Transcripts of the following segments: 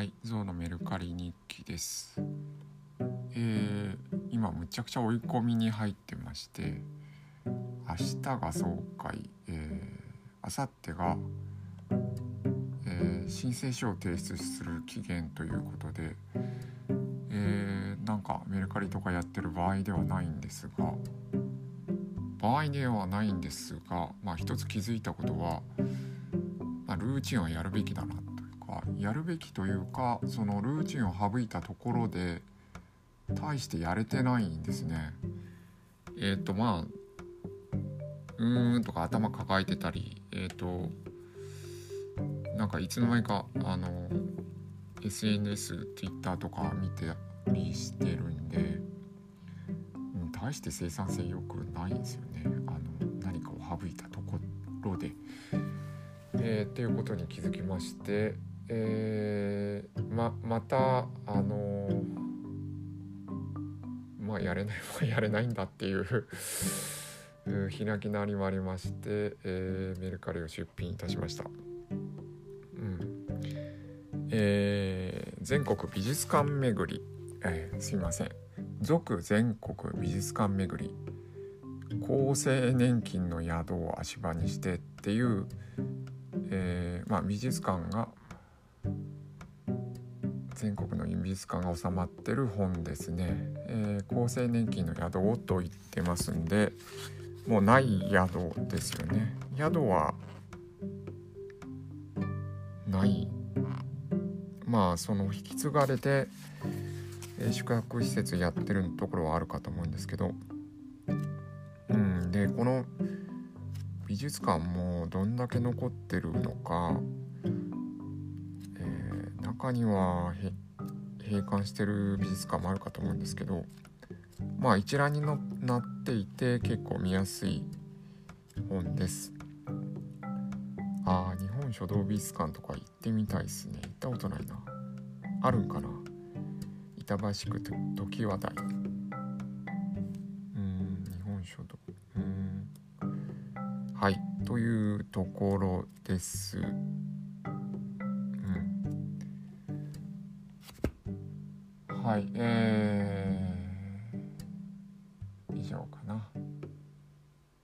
はいゾウのメルカリ日記です。えー、今むちゃくちゃ追い込みに入ってまして明日が総会えー、明後日が、えー、申請書を提出する期限ということでえー、なんかメルカリとかやってる場合ではないんですが場合ではないんですがまあ一つ気づいたことは、まあ、ルーチンはやるべきだなかやるべきというかそのルーチンを省いたところで大してやれてないんですね。えっ、ー、とまあうーんとか頭抱えてたりえっ、ー、となんかいつの間にかあの SNS、Twitter とか見てりしてるんで、うん、大して生産性良くないんですよねあの何かを省いたところで。えー、っていうことに気づきましてえー、ままたあのー、まあやれない やれないんだっていう開き直りもありまして、えー、メルカリを出品いたしました。うん。えー、全国美術館巡り、えー、すいません。続全国美術館巡り。厚生年金の宿を足場にしてっていう、えーまあ、美術館が全国の美術館が収まってる本ですね、えー、厚生年金の宿をと言ってますんでもうない宿ですよね。宿はない。まあその引き継がれて、え、宿泊施設やってるところはあるかと思うんですけど。うんでこの美術館もどんだけ残ってるのか中には閉館してる美術館もあるかと思うんですけどまあ一覧になっていて結構見やすい本です。ああ日本書道美術館とか行ってみたいですね。行ったことないな。あるんかな。板橋区時和台。うん日本書道。うん。はいというところです。はい、えー、以上かな。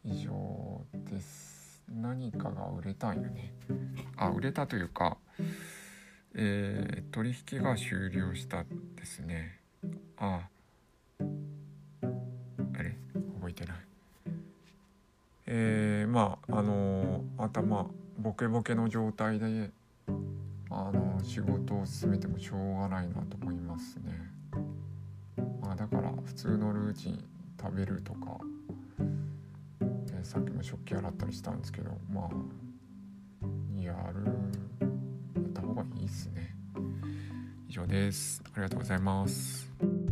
以上です。何かが売れたんよね。あ、売れたというか、えー、取引が終了したですね。あ、あれ？覚えてない。えー、まあ、あのー、頭、ボケボケの状態で、あの仕事を進めてもしょうがないなと思いますね。普通のルーチン食べるとか、えー、さっきも食器洗ったりしたんですけどまあやるやった方がいいっすね。以上です。ありがとうございます。